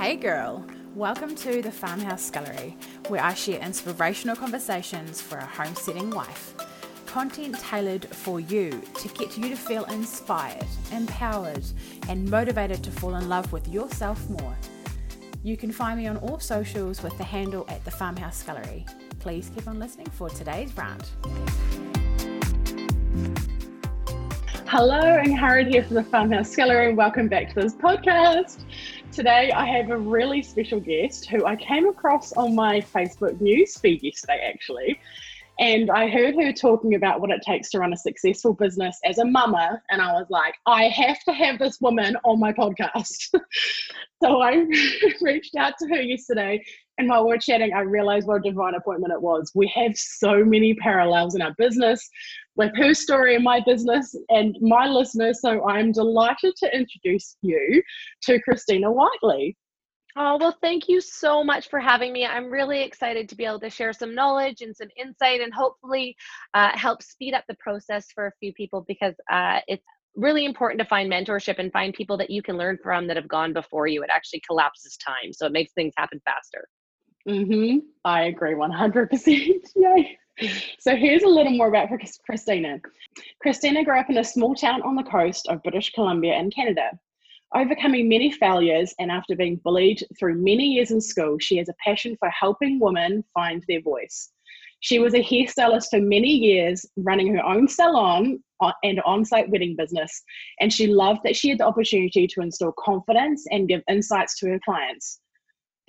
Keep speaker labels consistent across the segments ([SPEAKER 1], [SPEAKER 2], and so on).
[SPEAKER 1] Hey girl, welcome to the Farmhouse Scullery, where I share inspirational conversations for a homesteading wife. Content tailored for you to get you to feel inspired, empowered, and motivated to fall in love with yourself more. You can find me on all socials with the handle at the Farmhouse Scullery. Please keep on listening for today's rant.
[SPEAKER 2] Hello, and Harriet here from the Farmhouse Scullery, and welcome back to this podcast. Today, I have a really special guest who I came across on my Facebook news feed yesterday, actually. And I heard her talking about what it takes to run a successful business as a mama. And I was like, I have to have this woman on my podcast. so I reached out to her yesterday and while we are chatting, I realized what a divine appointment it was. We have so many parallels in our business with her story and my business and my listeners. So I'm delighted to introduce you to Christina Whiteley.
[SPEAKER 3] Oh, well, thank you so much for having me. I'm really excited to be able to share some knowledge and some insight and hopefully uh, help speed up the process for a few people because uh, it's really important to find mentorship and find people that you can learn from that have gone before you. It actually collapses time, so it makes things happen faster.
[SPEAKER 2] Mm-hmm. I agree 100%. Yay. So here's a little more about Christina. Christina grew up in a small town on the coast of British Columbia in Canada. Overcoming many failures and after being bullied through many years in school, she has a passion for helping women find their voice. She was a hairstylist for many years, running her own salon uh, and on site wedding business, and she loved that she had the opportunity to instill confidence and give insights to her clients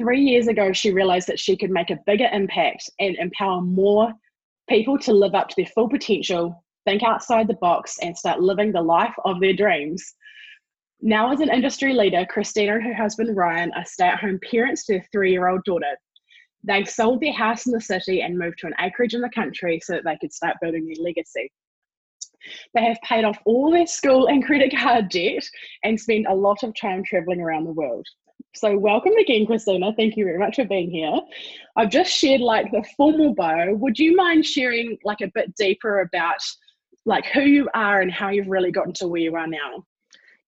[SPEAKER 2] three years ago, she realized that she could make a bigger impact and empower more people to live up to their full potential, think outside the box, and start living the life of their dreams. Now, as an industry leader, Christina and her husband Ryan are stay at home parents to their three year old daughter. They sold their house in the city and moved to an acreage in the country so that they could start building their legacy. They have paid off all their school and credit card debt and spend a lot of time traveling around the world. So, welcome again, Christina. Thank you very much for being here. I've just shared like the formal bio. Would you mind sharing like a bit deeper about like who you are and how you've really gotten to where you are now?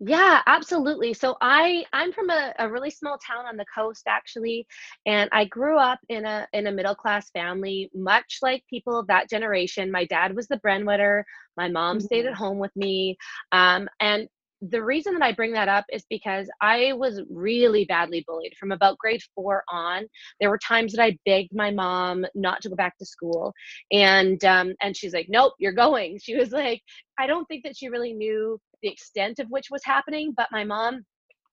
[SPEAKER 3] Yeah, absolutely. So I I'm from a, a really small town on the coast actually, and I grew up in a in a middle class family, much like people of that generation. My dad was the breadwinner. My mom mm-hmm. stayed at home with me, um, and the reason that I bring that up is because I was really badly bullied from about grade four on. There were times that I begged my mom not to go back to school, and um, and she's like, "Nope, you're going." She was like, I don't think that she really knew the extent of which was happening, but my mom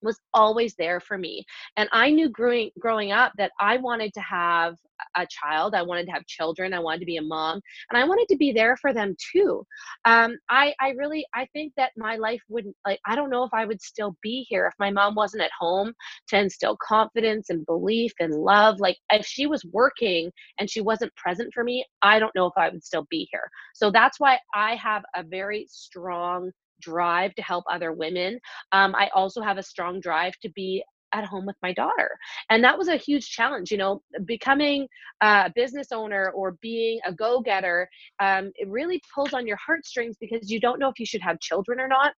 [SPEAKER 3] was always there for me. And I knew growing growing up that I wanted to have a child. I wanted to have children. I wanted to be a mom, and I wanted to be there for them too. Um, I I really I think that my life wouldn't like I don't know if I would still be here if my mom wasn't at home to instill confidence and belief and love. Like if she was working and she wasn't present for me, I don't know if I would still be here. So that's why I have a very strong drive to help other women. Um, I also have a strong drive to be at home with my daughter. And that was a huge challenge, you know, becoming a business owner or being a go getter. Um, it really pulls on your heartstrings because you don't know if you should have children or not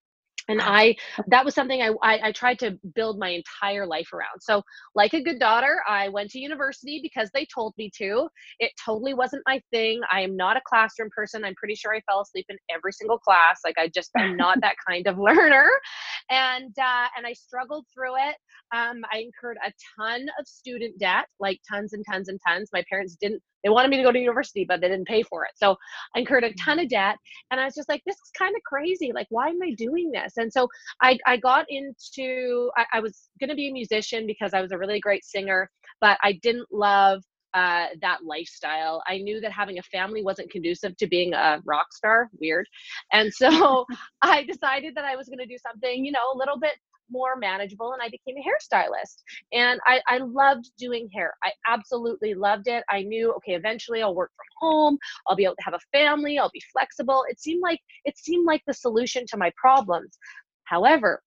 [SPEAKER 3] and i that was something I, I, I tried to build my entire life around. So like a good daughter i went to university because they told me to. It totally wasn't my thing. I am not a classroom person. I'm pretty sure i fell asleep in every single class. Like i just i'm not that kind of learner. And uh, and i struggled through it. Um, i incurred a ton of student debt like tons and tons and tons. My parents didn't they wanted me to go to university, but they didn't pay for it. So I incurred a ton of debt. And I was just like, this is kind of crazy. Like, why am I doing this? And so I, I got into, I, I was going to be a musician because I was a really great singer, but I didn't love uh, that lifestyle. I knew that having a family wasn't conducive to being a rock star. Weird. And so I decided that I was going to do something, you know, a little bit more manageable and I became a hairstylist. And I, I loved doing hair. I absolutely loved it. I knew, okay, eventually I'll work from home. I'll be able to have a family. I'll be flexible. It seemed like it seemed like the solution to my problems. However,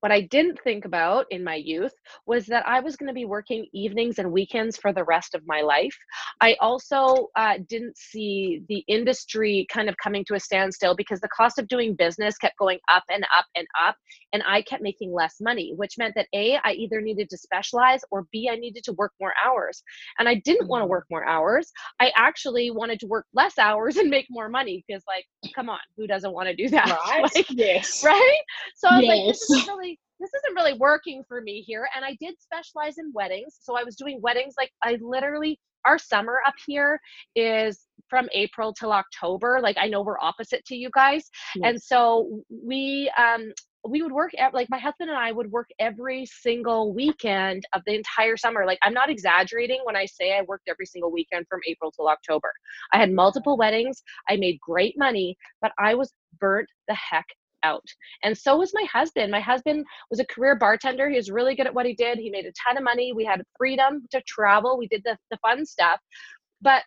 [SPEAKER 3] what I didn't think about in my youth was that I was going to be working evenings and weekends for the rest of my life. I also uh, didn't see the industry kind of coming to a standstill because the cost of doing business kept going up and up and up, and I kept making less money, which meant that A, I either needed to specialize or B, I needed to work more hours. And I didn't want to mm. work more hours. I actually wanted to work less hours and make more money because, like, come on, who doesn't want to do that?
[SPEAKER 2] Right. like, yes.
[SPEAKER 3] Right. So I was yes. like, this is really this isn't really working for me here. And I did specialize in weddings. So I was doing weddings like I literally our summer up here is from April till October. Like I know we're opposite to you guys. And so we um we would work at, like my husband and I would work every single weekend of the entire summer. Like I'm not exaggerating when I say I worked every single weekend from April till October. I had multiple weddings. I made great money, but I was burnt the heck out. And so was my husband. My husband was a career bartender. He was really good at what he did. He made a ton of money. We had freedom to travel. We did the, the fun stuff. But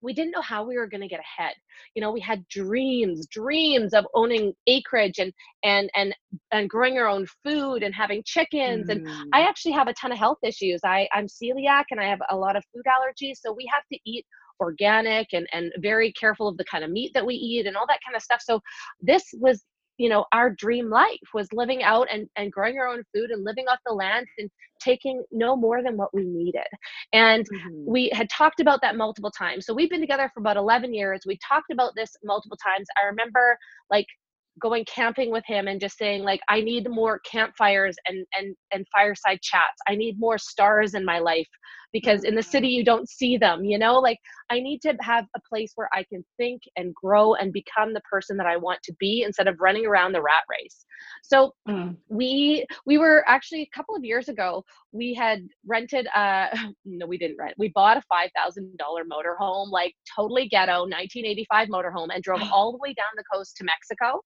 [SPEAKER 3] we didn't know how we were going to get ahead you know we had dreams dreams of owning acreage and and and and growing our own food and having chickens mm. and i mm. actually have a ton of health issues i i'm celiac and i have a lot of food allergies so we have to eat organic and and very careful of the kind of meat that we eat and all that kind of stuff so this was you know our dream life was living out and, and growing our own food and living off the land and taking no more than what we needed. And mm-hmm. we had talked about that multiple times. So we've been together for about 11 years. We talked about this multiple times. I remember like going camping with him and just saying like i need more campfires and and and fireside chats. I need more stars in my life because in the city you don't see them you know? Like i need to have a place where i can think and grow and become the person that i want to be instead of running around the rat race. So mm. we we were actually a couple of years ago we had rented uh no we didn't rent. We bought a $5000 motorhome like totally ghetto 1985 motorhome and drove all the way down the coast to mexico.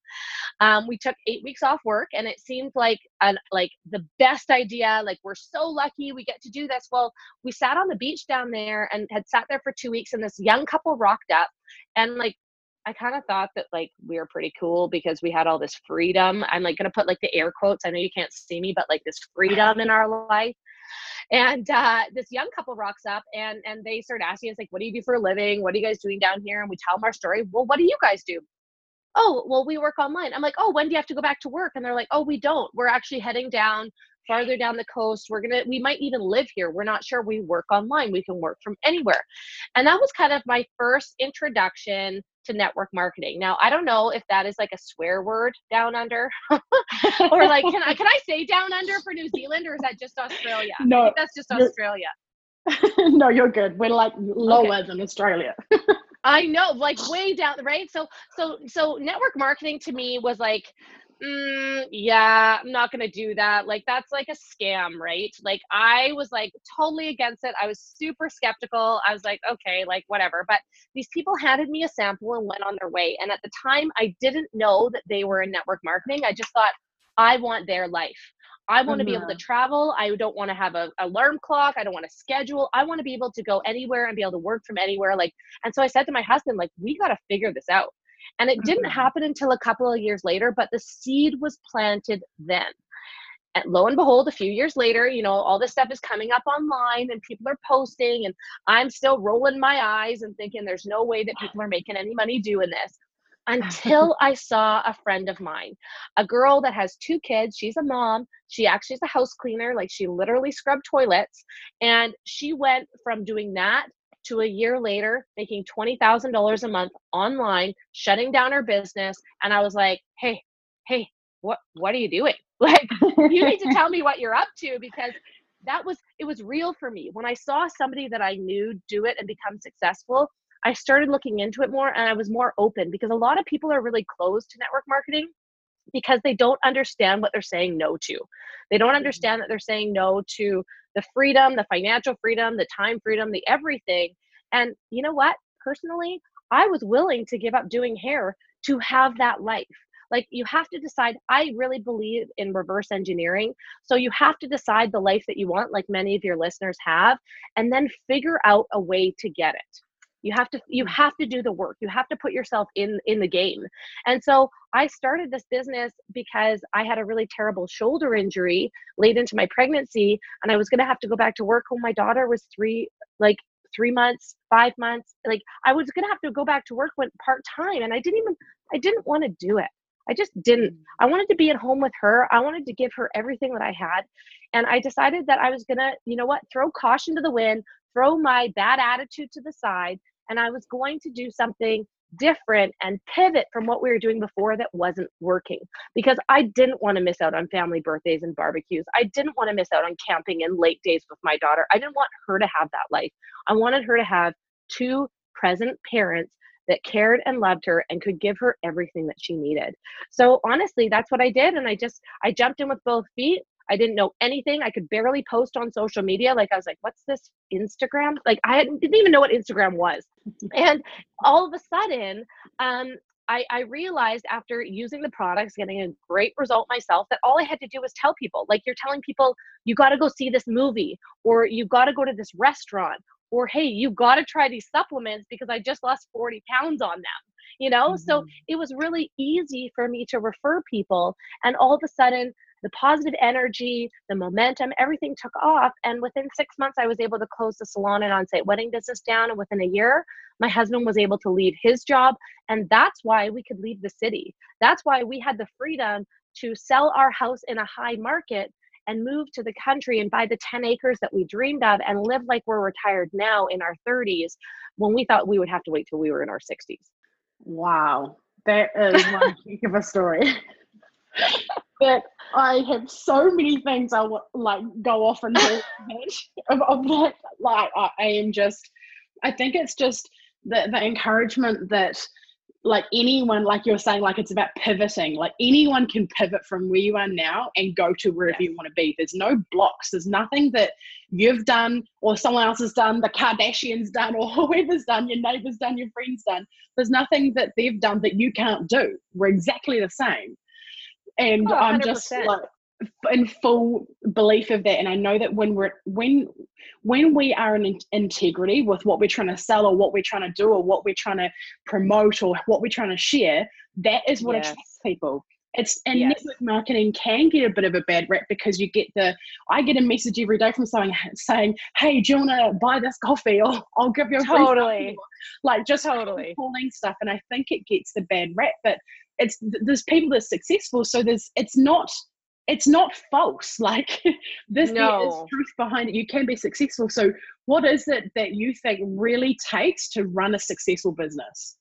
[SPEAKER 3] Um, we took eight weeks off work and it seemed like an like the best idea like we're so lucky we get to do this well we sat on the beach down there and had sat there for two weeks and this young couple rocked up and like I kind of thought that like we were pretty cool because we had all this freedom. I'm like gonna put like the air quotes. I know you can't see me, but like this freedom in our life. And uh, this young couple rocks up and and they start asking us like, "What do you do for a living? What are you guys doing down here?" And we tell them our story. Well, what do you guys do? Oh, well, we work online. I'm like, "Oh, when do you have to go back to work?" And they're like, "Oh, we don't. We're actually heading down farther down the coast. We're gonna, we might even live here. We're not sure. We work online. We can work from anywhere. And that was kind of my first introduction to network marketing. Now, I don't know if that is like a swear word down under, or like, can I can I say down under for New Zealand, or is that just Australia?
[SPEAKER 2] No,
[SPEAKER 3] that's just Australia.
[SPEAKER 2] no, you're good. We're like lower okay. than Australia.
[SPEAKER 3] I know, like way down, right? So, so, so network marketing to me was like mm, yeah, I'm not to do that. Like, that's like a scam, right? Like, I was like totally against it. I was super skeptical. I was like, okay, like, whatever. But these people handed me a sample and went on their way. And at the time, I didn't know that they were in network marketing. I just thought, I want their life. I want to be able to mm-hmm. travel. I don't want to have a alarm clock. I don't want to schedule. I want to be able to go anywhere and be able to work from anywhere. Like, and so I said to my husband, like, we got to figure this out. And it didn't mm-hmm. happen until a couple of years later, but the seed was planted then. And lo and behold, a few years later, you know, all this stuff is coming up online and people are posting, and I'm still rolling my eyes and thinking there's no way that people are making any money doing this. Until I saw a friend of mine, a girl that has two kids. She's a mom. She actually is a house cleaner. Like she literally scrubbed toilets. And she went from doing that to a year later making $20,000 a month online, shutting down her business. And I was like, hey, hey, what, what are you doing? Like, you need to tell me what you're up to because that was, it was real for me. When I saw somebody that I knew do it and become successful, I started looking into it more and I was more open because a lot of people are really closed to network marketing because they don't understand what they're saying no to. They don't mm-hmm. understand that they're saying no to the freedom, the financial freedom, the time freedom, the everything. And you know what? Personally, I was willing to give up doing hair to have that life. Like you have to decide, I really believe in reverse engineering. So you have to decide the life that you want, like many of your listeners have, and then figure out a way to get it. You have to you have to do the work you have to put yourself in in the game and so i started this business because i had a really terrible shoulder injury late into my pregnancy and i was going to have to go back to work when my daughter was 3 like 3 months 5 months like i was going to have to go back to work when part time and i didn't even i didn't want to do it I just didn't. Mm. I wanted to be at home with her. I wanted to give her everything that I had. And I decided that I was going to, you know what, throw caution to the wind, throw my bad attitude to the side, and I was going to do something different and pivot from what we were doing before that wasn't working because I didn't want to miss out on family birthdays and barbecues. I didn't want to miss out on camping and late days with my daughter. I didn't want her to have that life. I wanted her to have two present parents that cared and loved her and could give her everything that she needed. So honestly, that's what I did and I just I jumped in with both feet. I didn't know anything. I could barely post on social media. Like I was like, what's this Instagram? Like I didn't even know what Instagram was. and all of a sudden, um, I, I, realized after using the products, getting a great result myself, that all I had to do was tell people. Like you're telling people, you got to go see this movie, or you got to go to this restaurant, or hey, you got to try these supplements because I just lost 40 pounds on them. You know, mm-hmm. so it was really easy for me to refer people. And all of a sudden, the positive energy, the momentum, everything took off. And within six months, I was able to close the salon and on site wedding business down. And within a year, my husband was able to leave his job. And that's why we could leave the city. That's why we had the freedom to sell our house in a high market and move to the country and buy the 10 acres that we dreamed of and live like we're retired now in our 30s when we thought we would have to wait till we were in our 60s.
[SPEAKER 2] Wow. That is one heck of a story. That I have so many things I would like go off and do of, of that. Like I, I am just, I think it's just the the encouragement that like anyone, like you're saying, like it's about pivoting. Like anyone can pivot from where you are now and go to wherever yes. you want to be. There's no blocks. There's nothing that you've done or someone else has done, the Kardashians done, or whoever's done, your neighbor's done, your friend's done. There's nothing that they've done that you can't do. We're exactly the same and oh, i'm just like in full belief of that and i know that when we're when when we are in integrity with what we're trying to sell or what we're trying to do or what we're trying to promote or what we're trying to share that is what yes. attracts people it's and yes. network marketing can get a bit of a bad rap because you get the I get a message every day from someone saying, "Hey, do you want to buy this coffee? Or I'll give you a
[SPEAKER 3] totally
[SPEAKER 2] like just totally calling stuff." And I think it gets the bad rap, but it's there's people that are successful so there's it's not it's not false like this no. is truth behind it you can be successful so what is it that you think really takes to run a successful business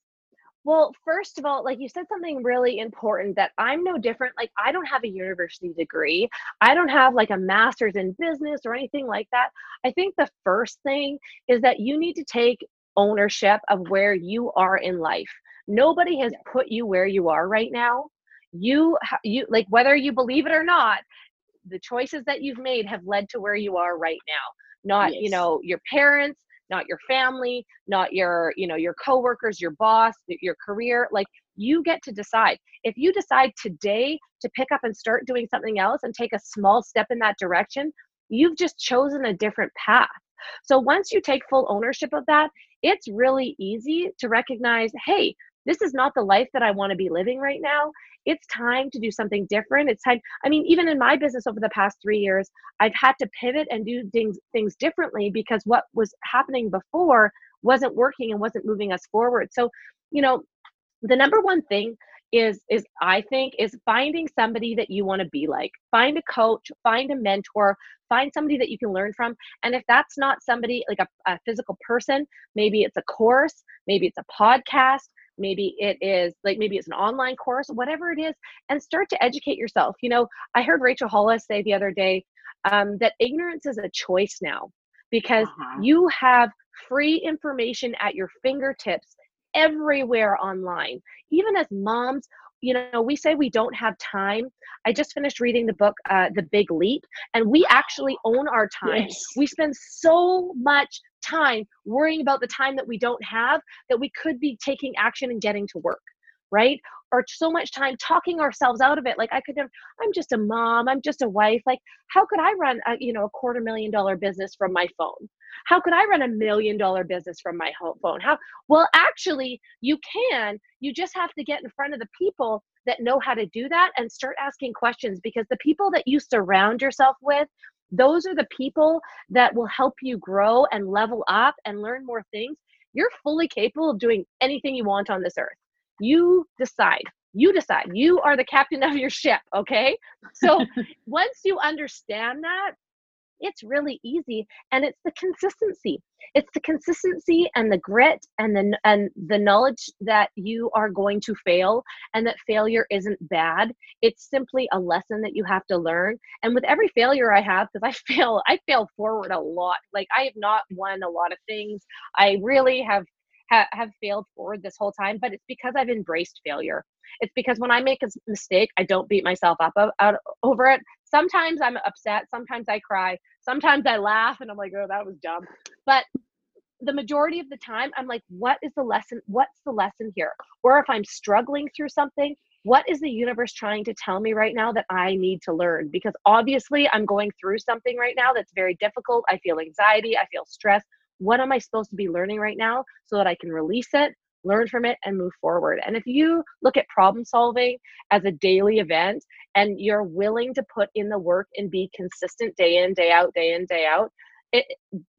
[SPEAKER 3] well, first of all, like you said something really important that I'm no different. Like, I don't have a university degree. I don't have like a master's in business or anything like that. I think the first thing is that you need to take ownership of where you are in life. Nobody has put you where you are right now. You you like whether you believe it or not, the choices that you've made have led to where you are right now. Not, yes. you know, your parents, not your family, not your, you know, your coworkers, your boss, your career. Like you get to decide. If you decide today to pick up and start doing something else and take a small step in that direction, you've just chosen a different path. So once you take full ownership of that, it's really easy to recognize, hey, this is not the life that I want to be living right now. It's time to do something different. It's time. I mean, even in my business over the past three years, I've had to pivot and do things things differently because what was happening before wasn't working and wasn't moving us forward. So, you know, the number one thing is is i think is finding somebody that you want to be like find a coach find a mentor find somebody that you can learn from and if that's not somebody like a, a physical person maybe it's a course maybe it's a podcast maybe it is like maybe it's an online course whatever it is and start to educate yourself you know i heard rachel hollis say the other day um, that ignorance is a choice now because uh-huh. you have free information at your fingertips everywhere online even as moms you know we say we don't have time. I just finished reading the book uh, the big leap and we actually own our time. Yes. we spend so much time worrying about the time that we don't have that we could be taking action and getting to work right? Or so much time talking ourselves out of it. Like I could have, I'm just a mom, I'm just a wife. Like, how could I run a, you know, a quarter million dollar business from my phone? How could I run a million dollar business from my home phone? How well actually you can. You just have to get in front of the people that know how to do that and start asking questions because the people that you surround yourself with those are the people that will help you grow and level up and learn more things you're fully capable of doing anything you want on this earth you decide. You decide. You are the captain of your ship okay? So once you understand that it's really easy and it's the consistency. It's the consistency and the grit and the and the knowledge that you are going to fail and that failure isn't bad. It's simply a lesson that you have to learn. And with every failure i have because i fail i fail forward a lot. Like i have not won a lot of things. I really have ha- have failed forward this whole time but it's because i've embraced failure. It's because when i make a mistake i don't beat myself up out over it. Sometimes i'm upset sometimes i cry sometimes i laugh and i'm like oh that was dumb. But the majority of the time i'm like what is the lesson what's the lesson here? Or if i'm struggling through something what is the universe trying to tell me right now that i need to learn? Because obviously i'm going through something right now that's very difficult. I feel anxiety i feel stress what am i supposed to be learning right now so that i can release it learn from it and move forward. And if you look at problem solving as a daily event and you're willing to put in the work and be consistent day in, day out, day in, day out, it,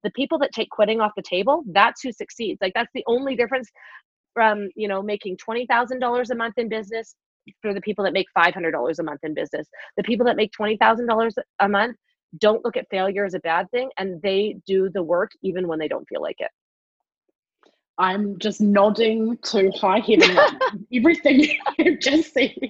[SPEAKER 3] the people that take quitting off the table, that's who succeeds. Like that's the only difference from, you know, making $20,000 a month in business for the people that make $500 a month in business. The people that make $20,000 a month don't look at failure as a bad thing and they do the work even when they don't feel like it.
[SPEAKER 2] I'm just nodding to high heaven Everything you've just said.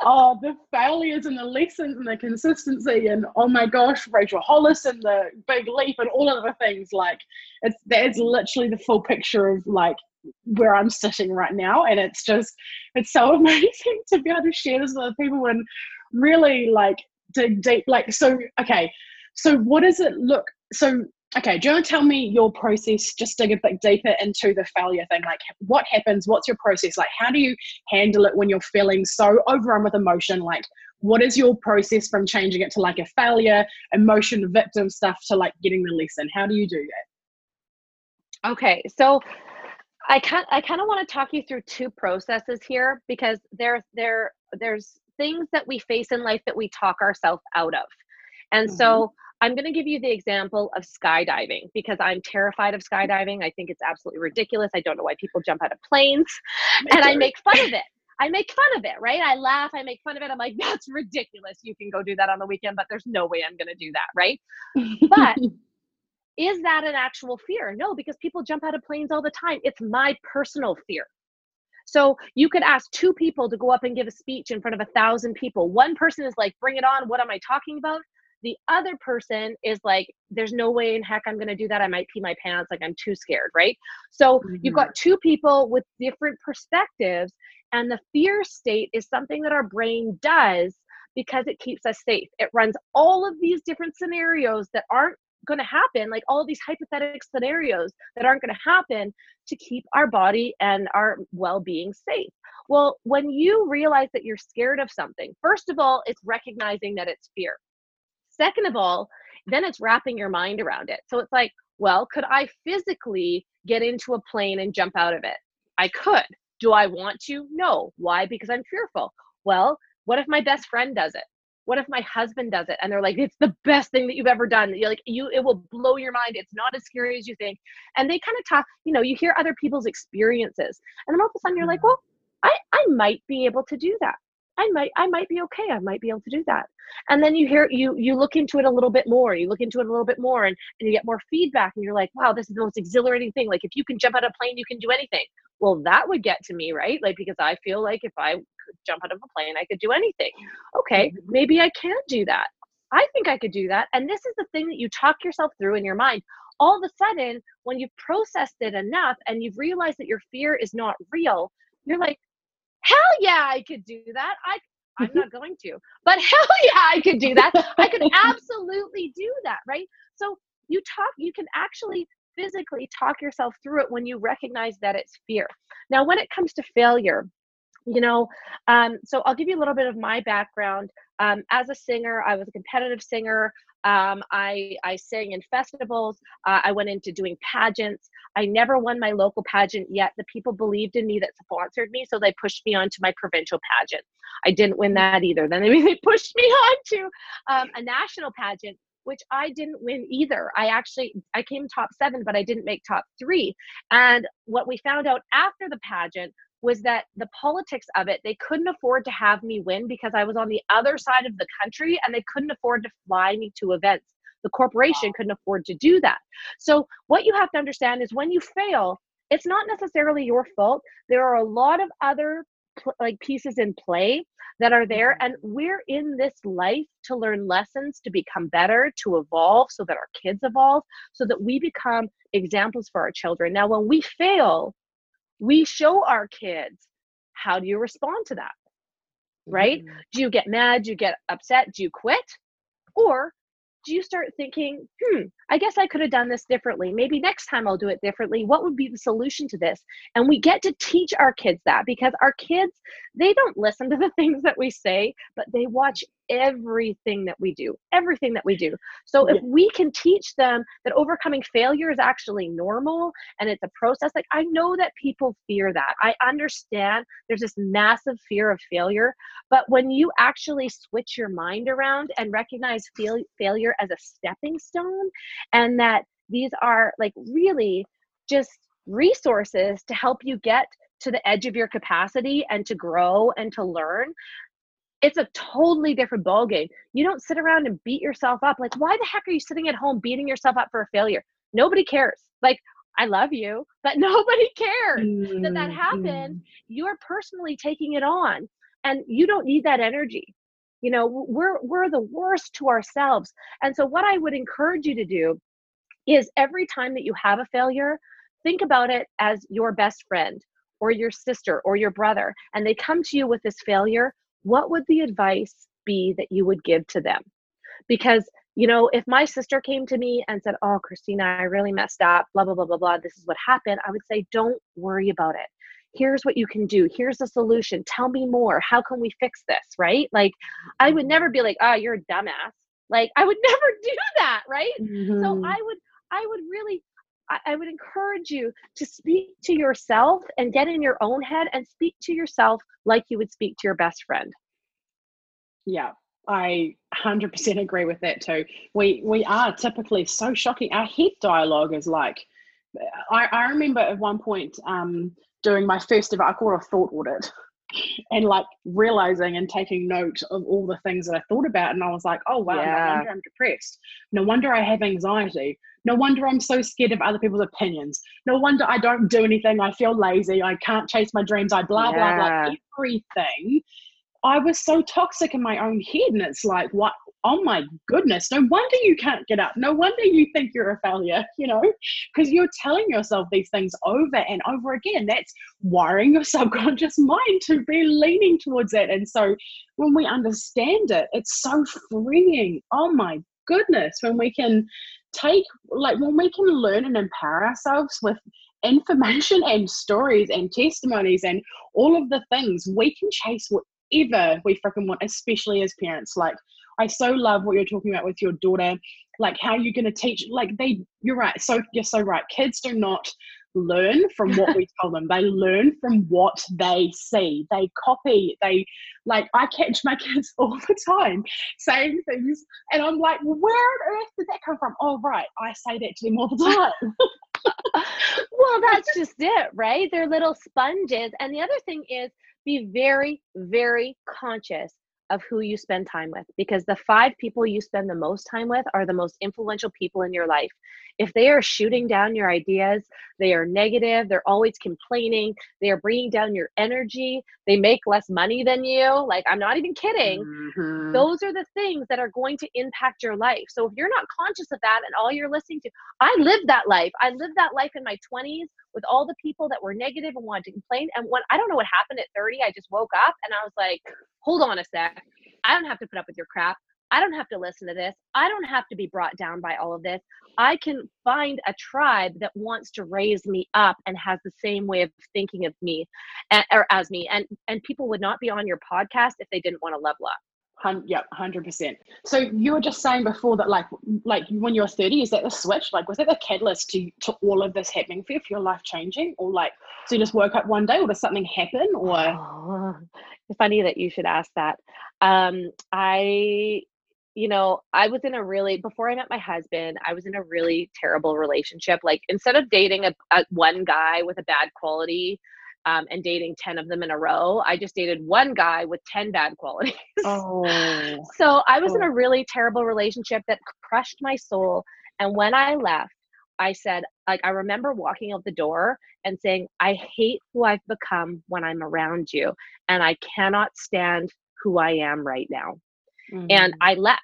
[SPEAKER 2] Oh, the failures and the lessons and the consistency and oh my gosh, Rachel Hollis and the big leap and all of the things. Like it's that's literally the full picture of like where I'm sitting right now. And it's just it's so amazing to be able to share this with other people and really like dig deep. Like so okay. So what does it look so okay, do you want to tell me your process? Just dig a bit deeper into the failure thing. Like, what happens? What's your process? Like, how do you handle it when you're feeling so overrun with emotion? Like, what is your process from changing it to like a failure, emotion, victim stuff to like getting the lesson? How do you do
[SPEAKER 3] that? Okay, so I can I kind of want to talk you through two processes here because there there there's things that we face in life that we talk ourselves out of, and mm-hmm. so I'm going to give you the example of skydiving because I'm terrified of skydiving. I think it's absolutely ridiculous. I don't know why people jump out of planes and I make fun of it. I make fun of it, right? I laugh, I make fun of it. I'm like, that's ridiculous. You can go do that on the weekend, but there's no way I'm going to do that, right? But is that an actual fear? No, because people jump out of planes all the time. It's my personal fear. So you could ask two people to go up and give a speech in front of a thousand people. One person is like, bring it on. What am I talking about? The other person is like, there's no way in heck I'm going to do that. I might pee my pants. Like, I'm too scared, right? So mm-hmm. you've got two people with different perspectives. And the fear state is something that our brain does because it keeps us safe. It runs all of these different scenarios that aren't going to happen, like all these hypothetical scenarios that aren't going to happen to keep our body and our well being safe. Well, when you realize that you're scared of something, first of all, it's recognizing that it's fear. Second of all, then it's wrapping your mind around it. So it's like, well, could I physically get into a plane and jump out of it? I could. Do I want to? No. Why? Because I'm fearful. Well, what if my best friend does it? What if my husband does it and they're like, it's the best thing that you've ever done? You're like, you, it will blow your mind. It's not as scary as you think. And they kind of talk, you know, you hear other people's experiences. And then all of a sudden you're like, mm-hmm. well, I, I might be able to do that. I might I might be okay. I might be able to do that. And then you hear you you look into it a little bit more. You look into it a little bit more and, and you get more feedback and you're like, wow, this is the most exhilarating thing. Like if you can jump out of a plane, you can do anything. Well, that would get to me, right? Like because I feel like if I could jump out of a plane, I could do anything. Okay, mm-hmm. maybe I can't do that. I think I could do that. And this is the thing that you talk yourself through in your mind. All of a sudden, when you've processed it enough and you've realized that your fear is not real, you're like, hell yeah, I could do that. I I'm not going to, but hell yeah, I could do that. I could absolutely do that, right? So you talk, you can actually physically talk yourself through it when you recognize that it's fear. Now, when it comes to failure, you know um, so i'll give you a little bit of my background um, as a singer i was a competitive singer um, I, I sang in festivals. Uh, I went into doing pageants. I never won my local pageant yet. The people believed in me that sponsored me, so they pushed me on to my provincial pageant. I didn't win that either. Then they, they pushed me on to um, a national pageant, which I didn't win either. I actually I came top seven, but I didn't make top three. And what we found out after the pageant was that the politics of it, they couldn't afford to have me win because I was on the other side of the country and they couldn't afford to fly me to events. The corporation wow. couldn't afford to do that. So, what you have to understand is when you fail, it's not necessarily your fault. There are a lot of other like pieces in play that are there and mm-hmm. we're in this life to learn lessons to become better to evolve so that our kids evolve so that we become examples for our children. Now when we fail we show our kids how do you respond to that? Right? Mm-hmm. do you get mad? Do you get upset? Do you quit? Or do you start thinking, hmm, I guess I could have done this differently. Maybe next time I'll do it differently. What would be the solution to this? And we get to teach our kids that because our kids, they don't listen to the things that we say, but they watch everything that we do, everything that we do. So if we can teach them that overcoming failure is actually normal and it's a process, like I know that people fear that. I understand there's this massive fear of failure, but when you actually switch your mind around and recognize fail- failure as a stepping stone and that these are like really just resources to help you get to the edge of your capacity and to grow and to learn it's a totally different ballgame. You don't sit around and beat yourself up. Like, why the heck are you sitting at home beating yourself up for a failure? Nobody cares. Like, I love you, but nobody cares mm-hmm. that that happened. Mm. You're personally taking it on, and you don't need that energy. You know, we're we're the worst to ourselves. And so, what I would encourage you to do is every time that you have a failure, think about it as your best friend or your sister or your brother, and they come to you with this failure what would the advice be that you would give to them? Because, you know, if my sister came to me and said, Oh, Christina, I really messed up, blah, blah, blah, blah, blah, this is what happened, I would say, Don't worry about it. Here's what you can do. Here's the solution. Tell me more. How can we fix this? Right? Like, I would never be like, Oh, you're a dumbass. Like, I would never do that. Right? Mm-hmm. So I would, I would really I, would encourage you to speak to yourself and get in your own head and speak to yourself like you would speak to your best friend.
[SPEAKER 2] Yeah, I 100% agree with that too. We we are typically so shocking. Our head dialogue is like, I, I remember at one point um, doing my first ever, I call it a thought audit and like realizing and taking note of all the things that I thought about. And I was like, oh, wow, yeah. no wonder I'm depressed. No wonder I have anxiety. No wonder I'm so scared of other people's opinions. No wonder I don't do anything. I feel lazy. I can't chase my dreams. I blah, yeah. blah, blah. Everything. I was so toxic in my own head. And it's like, what? Oh my goodness, no wonder you can't get up. No wonder you think you're a failure, you know, because you're telling yourself these things over and over again. That's wiring your subconscious mind to be leaning towards that. And so when we understand it, it's so freeing. Oh my goodness, when we can take, like, when we can learn and empower ourselves with information and stories and testimonies and all of the things, we can chase whatever we freaking want, especially as parents. Like, I so love what you're talking about with your daughter, like how you're going to teach. Like they, you're right. So you're so right. Kids do not learn from what we tell them. They learn from what they see. They copy. They like I catch my kids all the time saying things, and I'm like, where on earth did that come from? Oh, right, I say that to them all the time.
[SPEAKER 3] well, that's just it, right? They're little sponges. And the other thing is be very, very conscious of who you spend time with because the five people you spend the most time with are the most influential people in your life. If they are shooting down your ideas, they are negative, they're always complaining, they are bringing down your energy, they make less money than you. Like, I'm not even kidding. Mm-hmm. Those are the things that are going to impact your life. So, if you're not conscious of that and all you're listening to, I lived that life. I lived that life in my 20s with all the people that were negative and wanted to complain. And when I don't know what happened at 30, I just woke up and I was like, hold on a sec. I don't have to put up with your crap. I don't have to listen to this. I don't have to be brought down by all of this. I can find a tribe that wants to raise me up and has the same way of thinking of me eh, or as me. And and people would not be on your podcast if they didn't want to level up.
[SPEAKER 2] Yep, hundred percent. So you were just saying before that, like, like when you were thirty, is that the switch? Like, was that the catalyst to to all of this happening for you, for your life changing, or like, so you just woke up one day, or does something happen, or?
[SPEAKER 3] Oh, funny that you should ask that. Um, I, you know, I was in a really before I met my husband, I was in a really terrible relationship. Like, instead of dating a, a one guy with a bad quality um, and dating 10 of them in a row. I just dated one guy with 10 bad qualities.
[SPEAKER 2] Oh.
[SPEAKER 3] so I was oh. in a really terrible relationship that crushed my soul. And when I left, I said, like, I remember walking out the door and saying, I hate who I've become when I'm around you. And I cannot stand who I am right now. And
[SPEAKER 2] Mhm.
[SPEAKER 3] I left.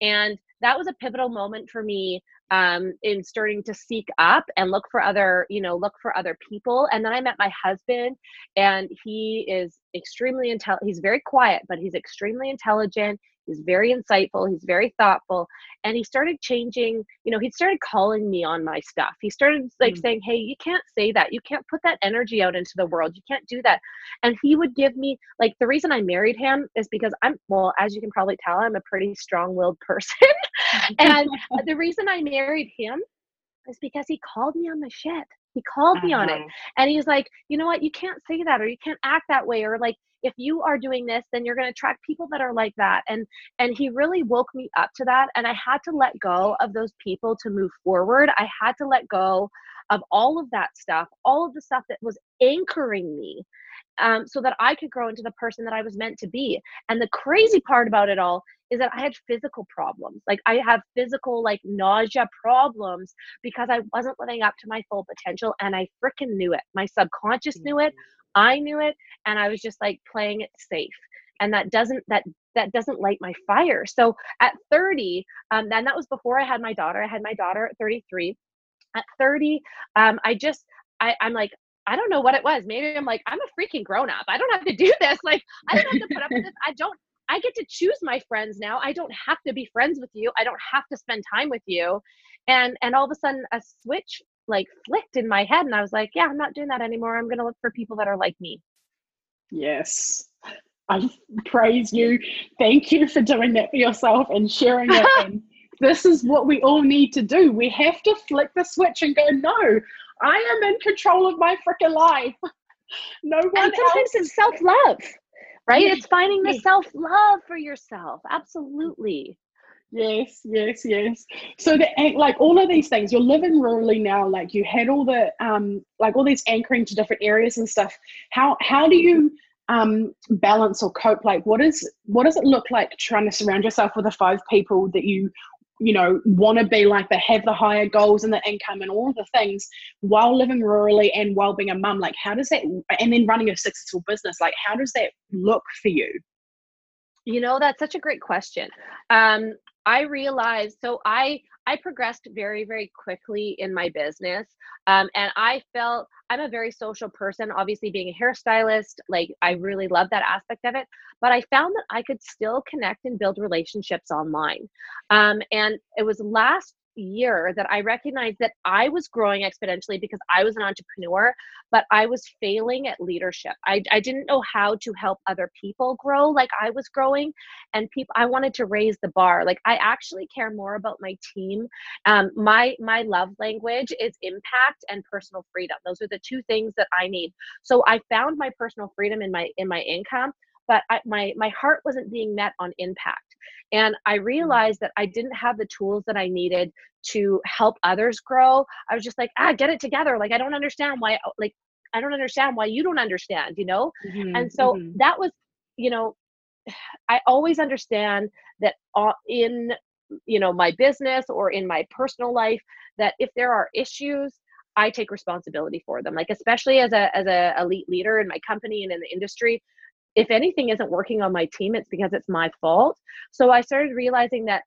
[SPEAKER 3] And that was a pivotal moment for me um, in starting to seek up and look for other, you know, look for other people. And then I met my husband, and he is extremely intelligent. He's very quiet, but he's extremely intelligent. He's very insightful. He's very thoughtful. And he started changing, you know, he started calling me on my stuff. He started like
[SPEAKER 2] Mm.
[SPEAKER 3] saying, Hey, you can't say that. You can't put that energy out into the world. You can't do that. And he would give me, like, the reason I married him is because I'm, well, as you can probably tell, I'm a pretty strong willed person. and the reason I married him is because he called me on my shit. He called me on it.
[SPEAKER 2] Uh-huh.
[SPEAKER 3] And he's like, you know what? You can't say that or you can't act that way. Or like, if you are doing this, then you're going to attract people that are like that. And, and he really woke me up to that. And I had to let go of those people to move forward. I had to let go of all of that stuff, all of the stuff that was anchoring me um, so that I could grow into the person that I was meant to be. And the crazy part about it all is that I had physical problems. Like I have physical like nausea problems because I wasn't living up to my full potential and I freaking knew it. My subconscious knew it. I knew it and I was just like playing it safe. And that doesn't that that doesn't light my fire. So at 30, um, then that was before I had my daughter. I had my daughter at 33. At 30, um, I just I, I'm like, I don't know what it was. Maybe I'm like, I'm a freaking grown up. I don't have to do this. Like, I don't have to put up with this. I don't, I get to choose my friends now. I don't have to be friends with you. I don't have to spend time with you. And and all of a sudden a switch like flicked in my head and I was like, yeah, I'm not doing that anymore. I'm gonna look for people that are like me.
[SPEAKER 2] Yes. I praise you. Thank you for doing that for yourself and sharing it. and this is what we all need to do. We have to flick the switch and go, no, I am in control of my freaking life. No one
[SPEAKER 3] And sometimes
[SPEAKER 2] else.
[SPEAKER 3] it's self-love, right?
[SPEAKER 2] Yeah,
[SPEAKER 3] It's finding the
[SPEAKER 2] yeah.
[SPEAKER 3] self-love for yourself. Absolutely.
[SPEAKER 2] Yes, yes, yes. So the like all of these things, you're living rurally now. Like you had all the um like all these anchoring to different areas and stuff. How how do you um balance or cope? Like what is what does it look like trying to surround yourself with the five people that you you know want to be like that have the higher goals and the income and all of the things while living rurally and while being a mum like how does that and then running a successful business like how does that look for you
[SPEAKER 3] You know, that's such a great question. Um, I realized so I I progressed very very quickly in my business, um, and I felt I'm a very social person. Obviously, being a hairstylist, like I really love that aspect of it. But I found that I could still connect and build relationships online, um, and it was last year that I recognized that I was growing exponentially because I was an entrepreneur, but I was failing at leadership. I, I didn't know how to help other people grow like I was growing. And people, I wanted to raise the bar. Like I actually care more about my team. Um, my my love language is impact and personal freedom. Those are the two things that I need. So I found my personal freedom in my in my income, but I, my my heart wasn't being met on impact. And I realized that I didn't have the tools that I needed to help others grow. I was just like, ah, get it together. Like I don't understand why like I don't understand why you don't understand, you know? And so
[SPEAKER 2] Mhm.
[SPEAKER 3] that was, you know, I always understand that uh, in you know my business or in my personal life that if there are issues I take responsibility for them. Like especially as a as a elite leader in my company and in the industry, if anything isn't working on my team, it's because it's my fault. So I started realizing that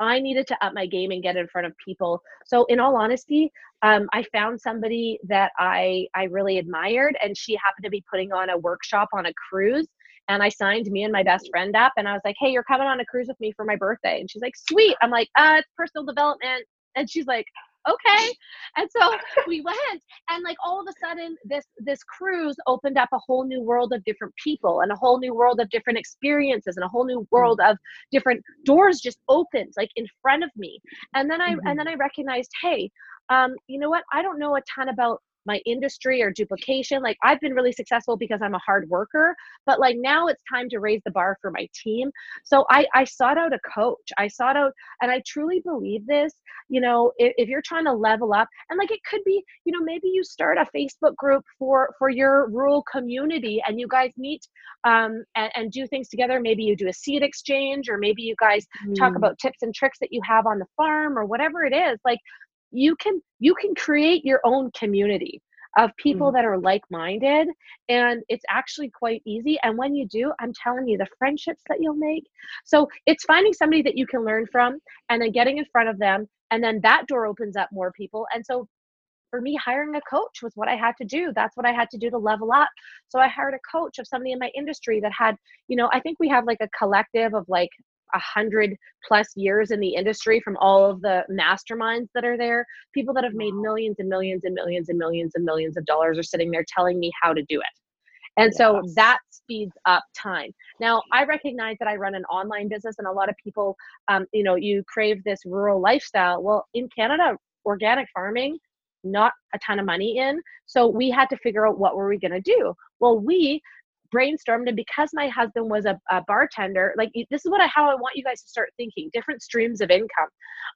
[SPEAKER 3] I needed to up my game and get in front of people. So in all honesty, um, I found somebody that I I really admired, and she happened to be putting on a workshop on a cruise. and I signed me and my best friend up. And I was like, hey, you're coming on a cruise with me for my birthday. And she's like, sweet. I'm like, uh, it's personal development. And she's like, okay. And so we went and like all of a sudden this this cruise opened up a whole new world of different people and a whole new world of different experiences and a whole new world of different doors just opened like in front of me. And then i mm-hmm. and then i recognized hey um, you know what? I don't know a ton about my industry or duplication. Like I've been really successful because I'm a hard worker, but like now it's time to raise the bar for my team. So I, I sought out a coach. I sought out, and I truly believe this, you know, if, if you're trying to level up and like it could be, you know, maybe you start a Facebook group for, for your rural community and you guys meet um, and, and do things together. Maybe you do a seed exchange or maybe you guys mm. talk about tips and tricks that you have on the farm or whatever it is. Like you can you can create your own community of people mm. that are like-minded and it's actually quite easy and when you do i'm telling you the friendships that you'll make so it's finding somebody that you can learn from and then getting in front of them and then that door opens up more people and so for me hiring a coach was what i had to do that's what i had to do to level up so i hired a coach of somebody in my industry that had you know i think we have like a collective of like a hundred plus years in the industry from all of the masterminds that are there people that have made millions and millions and millions and millions and millions of dollars are sitting there telling me how to do it. And yes. so that speeds up time. Now i recognize that i run an online business and a lot of people um, you know you crave this rural lifestyle. Well in canada organic farming not a ton of money in so we had to figure out what were we going to do. Well we brainstormed and because my husband was a, a bartender like this is what I, how i want you guys to start thinking different streams of income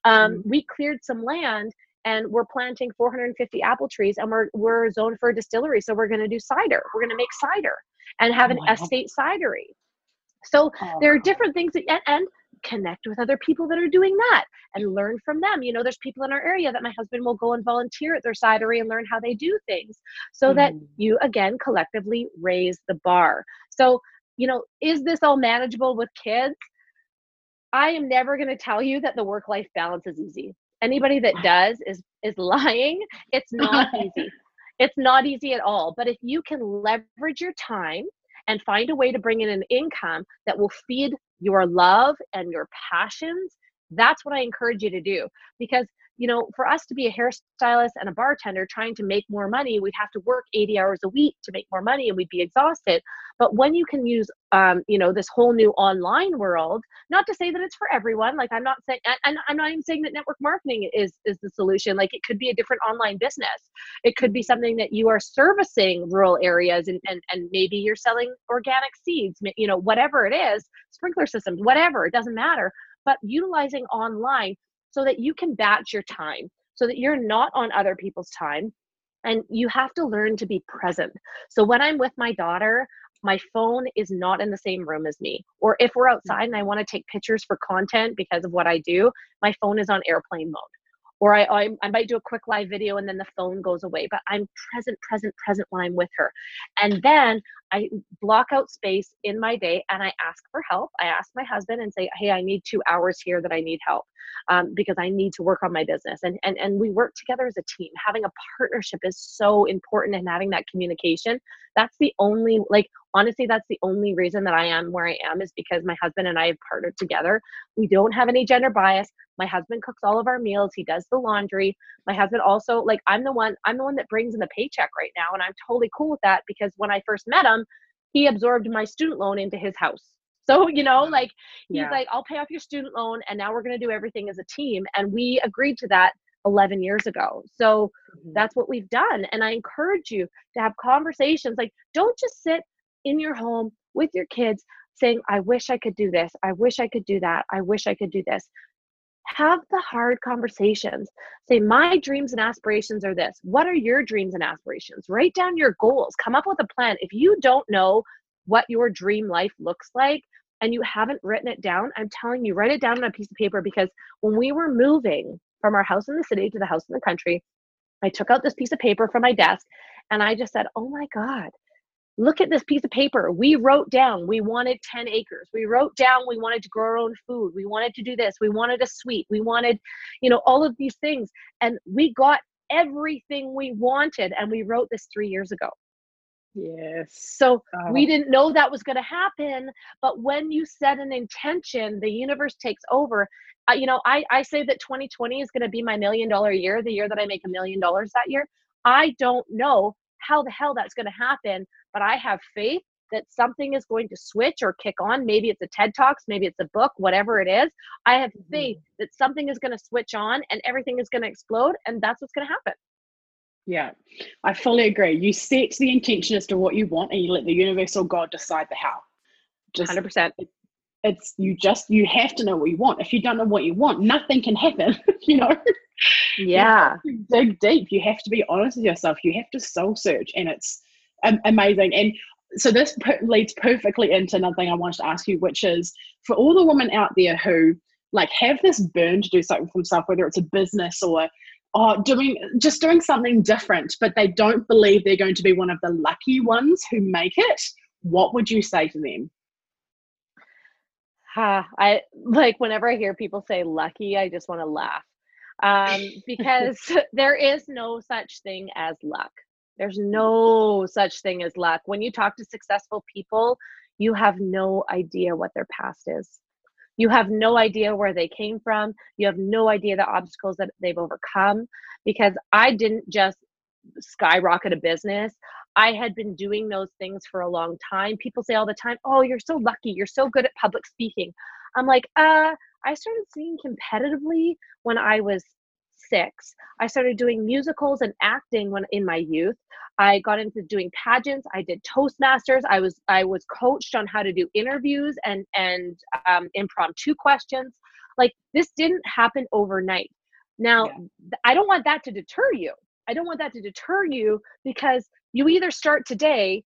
[SPEAKER 3] um, mm-hmm. we cleared some land and we're planting 450 apple trees and we're we're zoned for a distillery so we're going to do cider we're going to make cider and have an estate cidery so oh. there are different things that, and, and connect with other people that are doing that and learn from them. You know, there's people in our area that my husband will go and volunteer at their cidery and learn how they do things so mm. that you again collectively raise the bar. So, you know, is this all manageable with kids? I am never going to tell you that the work life balance is easy. Anybody that does is is lying. It's not easy. It's not easy at all. But if you can leverage your time and find a way to bring in an income that will feed your love and your passions, that's what I encourage you to do. Because, you know, for us to be a hairstylist and a bartender trying to make more money, we'd have to work 80 hours a week to make more money and we'd be exhausted. But when you can use, um, you know, this whole new online world, not to say that it's for everyone, like I'm not saying, and I'm not even saying that network marketing is, is the solution. Like it could be a different online business. It could be something that you are servicing rural areas and, and, and maybe you're selling organic seeds, you know, whatever it is, sprinkler systems, whatever, it doesn't matter. But utilizing online so that you can batch your time so that you're not on other people's time and you have to learn to be present. So when I'm with my daughter, my phone is not in the same room as me. Or if we're hmm. outside and I want to take pictures for content because of what I do, my phone is on airplane mode or I, I, I might do a quick live video and then the phone goes away but i'm present present present when i'm with her and then i block out space in my day and i ask for help. I ask my husband and say hey i need two hours here that i need help um, because i need to work on my business. And, and and we work together as a team. Having a partnership is so important and having that communication that's the only like honestly that's the only reason that i am where i am is because my husband and i have partnered together. We don't have any gender bias. My husband cooks all of our meals. He does the laundry. My husband also like i'm the one i'm the one that brings in the paycheck right now and i'm totally cool with that because when i first met him he absorbed my student loan into his house. So you know like he's yeah. like i'll pay off your student loan and now we're going to do everything as a team and we agreed to that 11 years ago. So mm-hmm. that's what we've done and i encourage you to have conversations like don't just sit in your home with your kids saying i wish i could do this. I wish i could do that. I wish i could do this have the hard conversations. Say, my dreams and aspirations are this. What are your dreams and aspirations? Write down your goals. Come up with a plan. If you don't know what your dream life looks like and you haven't written it down, I'm telling you, write it down on a piece of paper because when we were moving from our house in the city to the house in the country, I took out this piece of paper from my desk and I just said, Oh my God, look at this piece of paper. We wrote down we wanted 10 acres. We wrote down we wanted to grow our own food. We wanted to do this. We wanted a suite. We wanted, you know, all of these things. And we got everything we wanted. And we wrote this three years ago.
[SPEAKER 2] Yes.
[SPEAKER 3] So
[SPEAKER 2] Oh.
[SPEAKER 3] we didn't know that was going to happen. But when you set an intention, the universe takes over. Uh, you know, I, I say that 2020 is going to be my million dollar year, the year that I make a million dollars that year. I don't know how the hell that's going to happen, but I have faith that something is going to switch or kick on. Maybe it's a TED Talks, maybe it's a book, whatever it is. I have
[SPEAKER 2] Mhm.
[SPEAKER 3] faith that something is going to switch on and everything is going to explode, and that's what's going to happen.
[SPEAKER 2] Yeah, I fully agree. You set the intention as to what you want and you let the universe or God decide the how. Just
[SPEAKER 3] 100%.
[SPEAKER 2] it's you just you have to know what you want. If you don't know what you want, nothing can happen. you know,
[SPEAKER 3] Yeah.
[SPEAKER 2] Dig deep. You have to be honest with yourself. You have to soul search, and it's amazing. And so this leads perfectly into another thing I wanted to ask you, which is for all the women out there who like have this burn to do something for themselves, whether it's a business or or doing just doing something different, but they don't believe they're going to be one of the lucky ones who make it. What would you say to them?
[SPEAKER 3] Ha, I like whenever I hear people say lucky, I just want to laugh. Um, because there is no such thing as luck. There's no such thing as luck. When you talk to successful people, you have no idea what their past is. You have no idea where they came from. You have no idea the obstacles that they've overcome because I didn't just skyrocket a business. I had been doing those things for a long time. People say all the time, "Oh, you're so lucky. You're so good at public speaking." I'm like, "Uh, I started singing competitively when I was 6. I started doing musicals and acting when in my youth. I got into doing pageants. I did Toastmasters. I was I was coached on how to do interviews and and um, impromptu questions. Like this didn't happen overnight. Now,
[SPEAKER 2] Yeah.
[SPEAKER 3] I don't want that to deter you. I don't want that to deter you because you either start today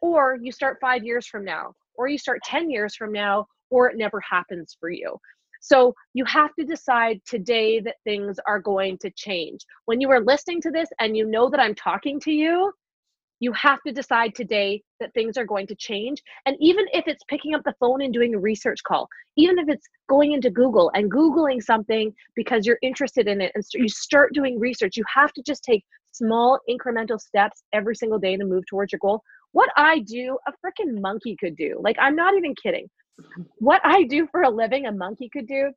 [SPEAKER 3] or you start 5 years from now or you start 10 years from now or it never happens for you. So you have to decide today that things are going to change. When you are listening to this and you know that I'm talking to you, you have to decide today that things are going to change. And even if it's picking up the phone and doing a research call, even if it's going into Google and Googling something because you're interested in it and you start doing research, you have to just take small incremental steps every single day to move towards your goal. What I do, a freaking monkey could do. Like, I'm not even kidding. What I do for a living, a monkey could do.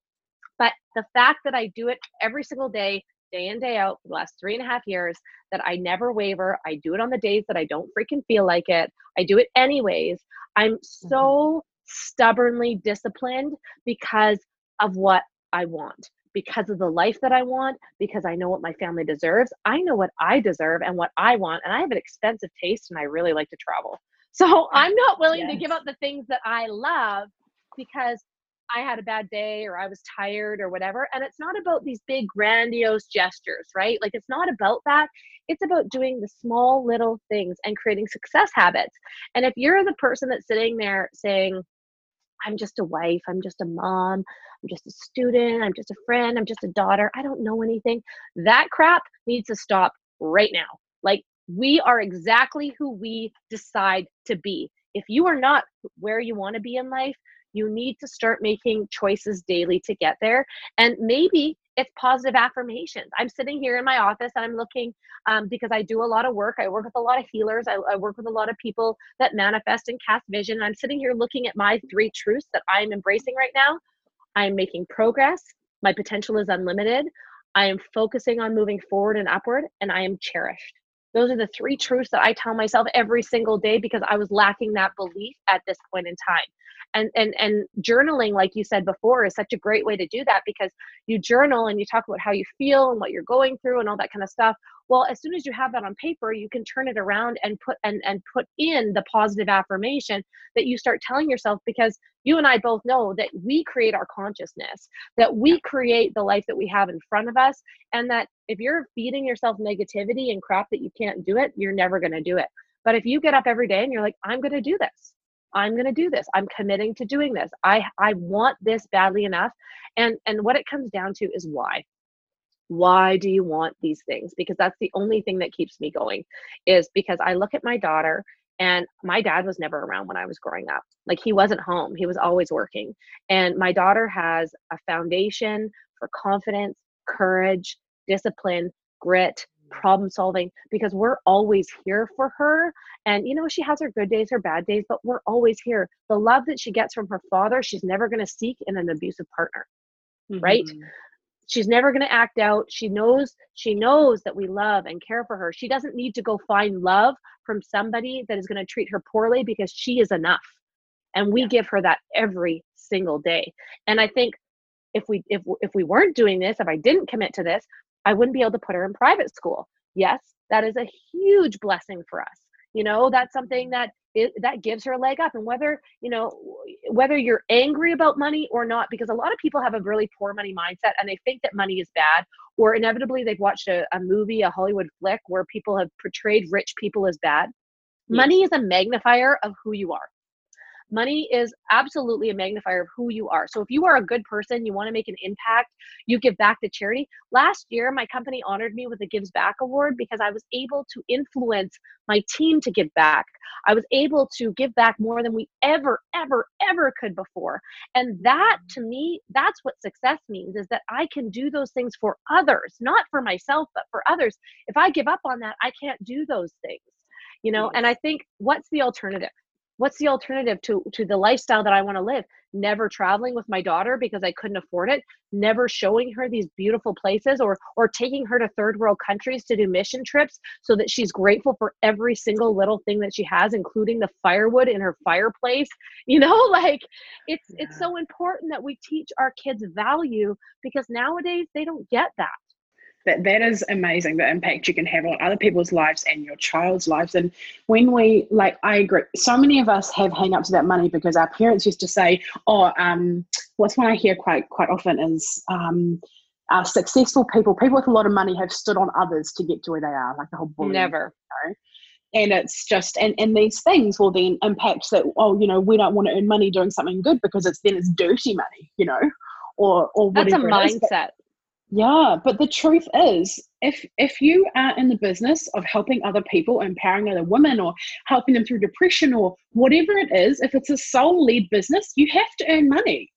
[SPEAKER 3] But the fact that I do it every single day, day in, day out for the last three and a half years, that I never waver. I do it on the days that I don't freaking feel like it. I do it anyways. I'm so mm-hmm. stubbornly disciplined because of what I want, because of the life that I want, because I know what my family deserves. I know what I deserve and what I want. And I have an expensive taste and I really like to travel. So I'm not willing to give up the things that I love because I had a bad day or I was tired or whatever. And it's not about these big, grandiose gestures, right? Like, it's not about that. It's about doing the small little things and creating success habits. And if you're the person that's sitting there saying, I'm just a wife, I'm just a mom, I'm just a student, I'm just a friend, I'm just a daughter, I don't know anything, that crap needs to stop right now. Like, we are exactly who we decide to be. If you are not where you want to be in life, you need to start making choices daily to get there. And maybe it's positive affirmations. I'm sitting here in my office and I'm looking um, because I do a lot of work. I work with a lot of healers. I, I work with a lot of people that manifest and cast vision. I'm sitting here looking at my three truths that I'm embracing right now. I'm making progress. My potential is unlimited. I am focusing on moving forward and upward, and I am cherished. Those are the three truths that I tell myself every single day because I was lacking that belief at this point in time. And and and journaling, like you said before, is such a great way to do that because you journal and you talk about how you feel and what you're going through and all that kind of stuff. Well, as soon as you have that on paper, you can turn it around and put and and put in the positive affirmation that you start telling yourself because you and I both know that we create our consciousness, that we create the life that we have in front of us, and that if you're feeding yourself negativity and crap that you can't do it, you're never going to do it. But if you get up every day and you're like, I'm going to do this. I'm going to do this. I'm committing to doing this. I I want this badly enough. And and what it comes down to is why. Why do you want these things? Because that's the only thing that keeps me going is because I look at my daughter and my dad was never around when I was growing up. Like he wasn't home. He was always working. And my daughter has a foundation for confidence, courage, discipline, grit, problem solving because we're always here for her and you know she has her good days her bad days but we're always here. The love that she gets from her father she's never going to seek in an abusive partner mm-hmm. right she's never going to act out. She knows she knows that we love and care for her. She doesn't need to go find love from somebody that is going to treat her poorly because she is enough and we yeah. give her that every single day. And i think if we if if we weren't doing this if i didn't commit to this i wouldn't be able to put her in private school. Yes that is a huge blessing for us. You know that's something that it, that gives her a leg up and whether you know whether you're angry about money or not because a lot of people have a really poor money mindset and they think that money is bad or inevitably they've watched a, a movie a hollywood flick where people have portrayed rich people as bad. Yes. money is a magnifier of who you are money is absolutely a magnifier of who you are. So if you are a good person, you want to make an impact, you give back to charity. Last year, my company honored me with a Gives Back Award because I was able to influence my team to give back. I was able to give back more than we ever, ever, ever could before. And that to me, that's what success means is that I can do those things for others, not for myself, but for others. If I give up on that, I can't do those things you know and i think what's the alternative what's the alternative to to the lifestyle that i want to live never traveling with my daughter because i couldn't afford it never showing her these beautiful places or or taking her to third world countries to do mission trips so that she's grateful for every single little thing that she has including the firewood in her fireplace you know like it's yeah. it's so important that we teach our kids value because nowadays they don't get that
[SPEAKER 2] that that is amazing the impact you can have on other people's lives and your child's lives. And when we like i agree so many of us have hang-ups about money because our parents used to say oh um what's one i hear quite quite often is um uh, successful people people with a lot of money have stood on others to get to where they are like the whole bullying,
[SPEAKER 3] never.
[SPEAKER 2] you know? and it's just and and these things will then impact that oh you know we don't want to earn money doing something good because it's then it's dirty money you know? Or or whatever
[SPEAKER 3] that's a mindset
[SPEAKER 2] yeah, but the truth is, if if you are in the business of helping other people, empowering other women, or helping them through depression, or whatever it is, if it's a soul-led business, you have to earn money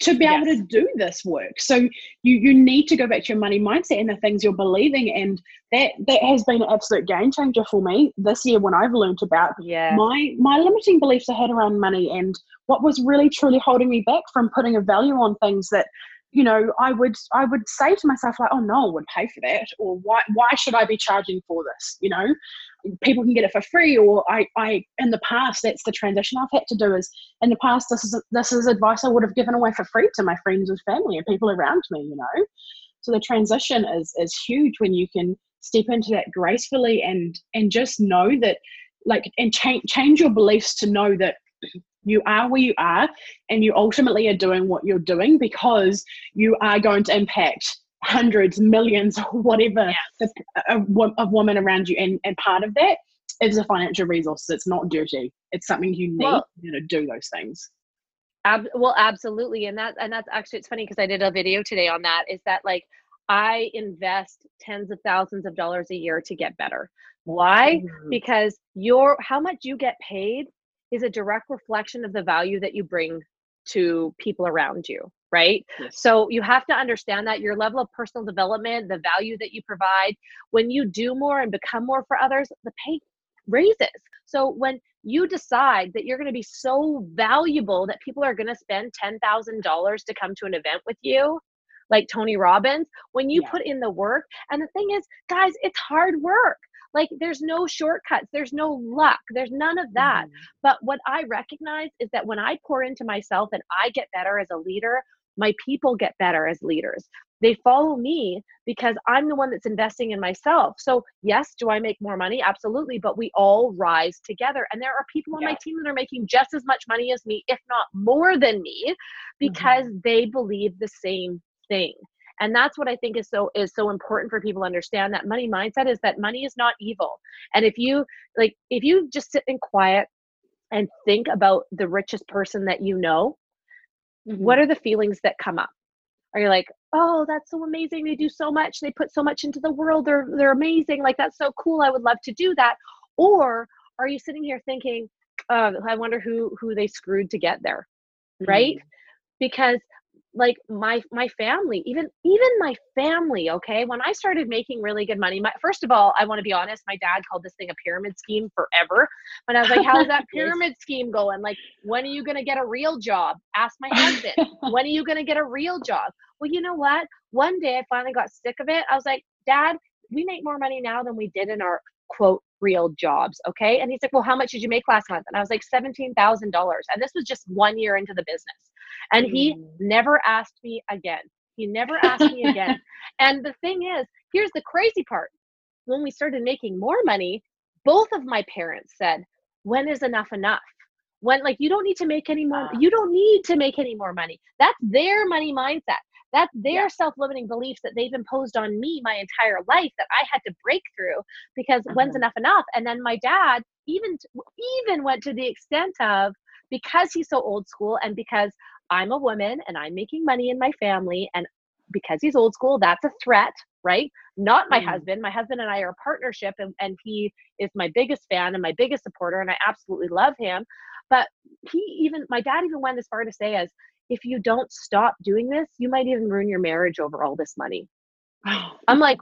[SPEAKER 2] to be yes. able to do this work. So you you need to go back to your money mindset and the things you're believing, and that that has been an absolute game changer for me this year when I've learned about
[SPEAKER 3] yeah.
[SPEAKER 2] my my limiting beliefs I had around money and what was really truly holding me back from putting a value on things that you know, I would I would say to myself like, oh, no I would pay for that, or why why should I be charging for this? You know, people can get it for free, or I I in the past that's the transition I've had to do is in the past this is this is advice I would have given away for free to my friends and family and people around me. You know, so the transition is is huge when you can step into that gracefully and and just know that like and change change your beliefs to know that you are where you are and you ultimately are doing what you're doing because you are going to impact hundreds millions whatever yes. of, of, women around you and, and part of that is a financial resource. It's not dirty. It's something you need well, to do those things.
[SPEAKER 3] Ab- well absolutely and that and that's actually it's funny because i did a video today on that is that like i invest tens of thousands of dollars a year to get better. Why? Mm-hmm. because your how much you get paid is a direct reflection of the value that you bring to people around you right yes. so you have to understand that your level of personal development the value that you provide when you do more and become more for others the pay raises so when you decide that you're going to be so valuable that people are going to spend $10,000 to come to an event with you like Tony Robbins when you yeah. put in the work and the thing is guys it's hard work like there's no shortcuts, there's no luck, there's none of that. Mm-hmm. But what I recognize is that when I pour into myself and I get better as a leader, my people get better as leaders. They follow me because I'm the one that's investing in myself. So, yes, do I make more money? Absolutely. But we all rise together. And there are people on yeah. my team that are making just as much money as me, if not more than me, because mm-hmm. they believe the same thing and that's what i think is so is so important for people to understand that money mindset is that money is not evil. And if you like if you just sit in quiet and think about the richest person that you know mm-hmm. what are the feelings that come up? Are you like oh that's so amazing. They do so much. They put so much into the world. They're they're amazing. Like that's so cool. I would love to do that. Or are you sitting here thinking oh, i wonder who who they screwed to get there right? Mm-hmm. because like my my family even even my family okay? When i started making really good money my first of all i want to be honest my dad called this thing a pyramid scheme forever. But i was like how's that pyramid scheme going? Like when are you going to get a real job? Ask my husband. When are you going to get a real job? Well you know what? One day i finally got sick of it. I was like dad we make more money now than we did in our quote real jobs okay and he's like well how much did you make last month and i was like $17000 and this was just one year into the business and he mm. never asked me again. He never asked me again. And the thing is, here's the crazy part. When we started making more money, both of my parents said, When is enough enough? When, like, you don't need to make any more, you don't need to make any more money. That's their money mindset. That's their yeah. self limiting beliefs that they've imposed on me my entire life that I had to break through because when's mm-hmm. enough enough? And then my dad even even went to the extent of because he's so old school and because I'm a woman and I'm making money in my family. And because he's old school, that's a threat, right? Not my mm. husband. My husband and I are a partnership, and, and he is my biggest fan and my biggest supporter, and I absolutely love him. But he even, my dad even went as far to say as, if you don't stop doing this, you might even ruin your marriage over all this money. Oh, I'm like,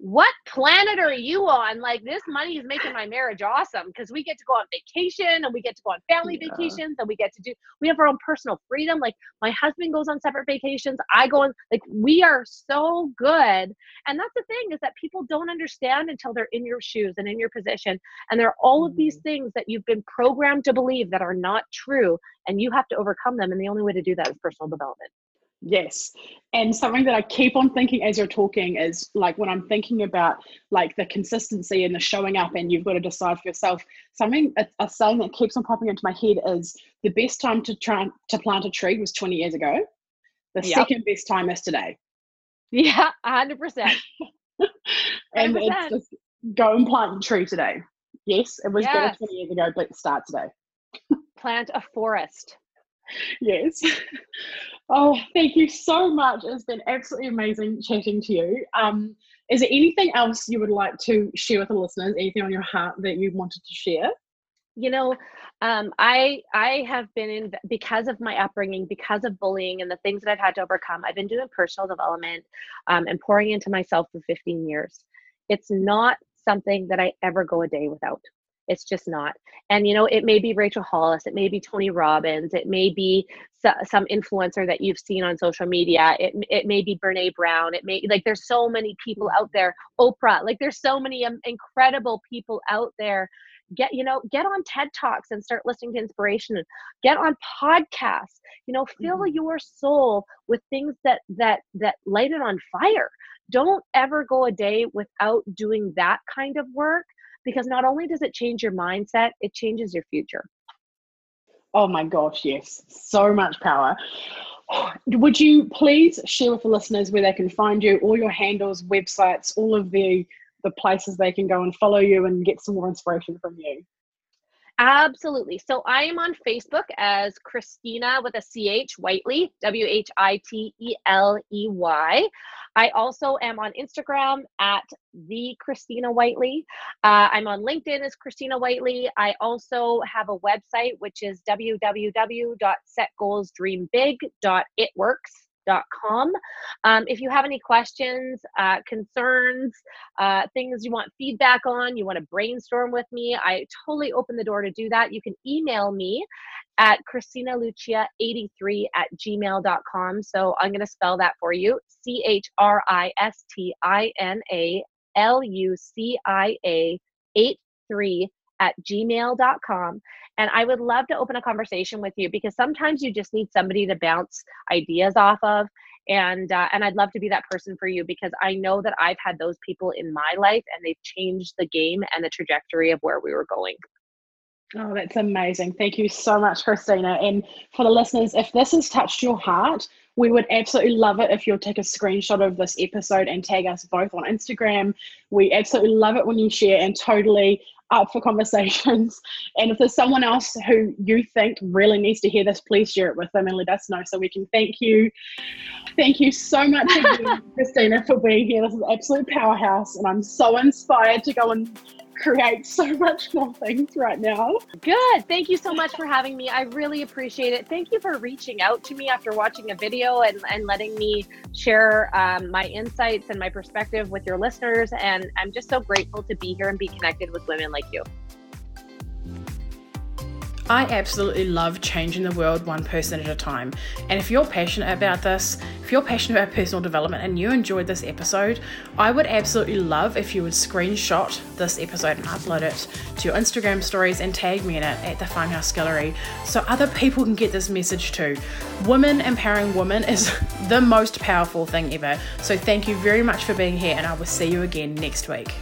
[SPEAKER 3] what planet are you on? Like this money is making my marriage awesome because we get to go on vacation and we get to go on family yeah. vacations and we get to do we have our own personal freedom. Like my husband goes on separate vacations, I go on like we are so good. And that's the thing is that people don't understand until they're in your shoes and in your position. And there are all of these mm-hmm. things that you've been programmed to believe that are not true and you have to overcome them. And the only way to do that is personal development.
[SPEAKER 2] Yes. And something that I keep on thinking as you're talking is like when I'm thinking about like the consistency and the showing up and you've got to decide for yourself, something a, a saying that keeps on popping into my head is the best time to try to plant a tree was 20 years ago. The yep. second best time is today.
[SPEAKER 3] Yeah, hundred percent.
[SPEAKER 2] And it's just go and plant a tree today. Yes, it was yes. better 20 years ago, but start today.
[SPEAKER 3] plant a forest
[SPEAKER 2] yes. Oh, thank you so much. It's been absolutely amazing chatting to you. Um, is there anything else you would like to share with the listeners? Anything on your heart that you wanted to share?
[SPEAKER 3] You know, um, I I have been in because of my upbringing, because of bullying and the things that I've had to overcome. I've been doing personal development um, and pouring into myself for 15 years. It's not something that I ever go a day without. It's just not. And you know, it may be Rachel Hollis, it may be Tony Robbins, it may be some influencer that you've seen on social media. It it may be Brene Brown. It may like there's so many people out there. Oprah, like there's so many um, incredible people out there. Get you know, get on TED Talks and start listening to inspiration. Get on podcasts. You know, fill mm-hmm. your soul with things that that that light it on fire. Don't ever go a day without doing that kind of work because not only does it change your mindset, it changes your future.
[SPEAKER 2] Oh my gosh, yes, so much power. Would you please share with the listeners where they can find you, all your handles, websites, all of the the places they can go and follow you and get some more inspiration from you?
[SPEAKER 3] Absolutely. So I am on Facebook as Christina with a CH Whiteley, W H I T E L E Y. I also am on Instagram at the Christina Whiteley. Uh, I'm on LinkedIn as Christina Whiteley. I also have a website which is www.setgoalsdreambig.itworks com. Um, if you have any questions, uh, concerns, uh, things you want feedback on, you want to brainstorm with me, I totally open the door to do that. You can email me at christinalucia83 at gmail.com. So I'm going to spell that for you C H R I S T I N A L U C I A 83 at gmail.com. And I would love to open a conversation with you because sometimes you just need somebody to bounce ideas off of. And uh, and I'd love to be that person for you because I know that I've had those people in my life and they've changed the game and the trajectory of where we were going.
[SPEAKER 2] Oh, that's amazing. Thank you so much, Christina. And for the listeners, if this has touched your heart, we would absolutely love it if you'll take a screenshot of this episode and tag us both on Instagram. We absolutely love it when you share and totally up for conversations. And if there's someone else who you think really needs to hear this, please share it with them and let us know so we can thank you. Thank you so much again, Christina, for being here. This is absolute powerhouse, and I'm so inspired to go and create so much more things right now.
[SPEAKER 3] Good. Thank you so much for having me. I really appreciate it. Thank you for reaching out to me after watching a video and, and letting me share um, my insights and my perspective with your listeners. And I'm just so grateful to be here and be connected with women like you.
[SPEAKER 1] I absolutely love changing the world one person at a time. And if you're passionate about this, if you're passionate about personal development and you enjoyed this episode, I would absolutely love if you would screenshot this episode and upload it to your Instagram stories and tag me in it at the Farmhouse Gallery so other people can get this message too. Women empowering women is the most powerful thing ever. So thank you very much for being here, and I will see you again next week.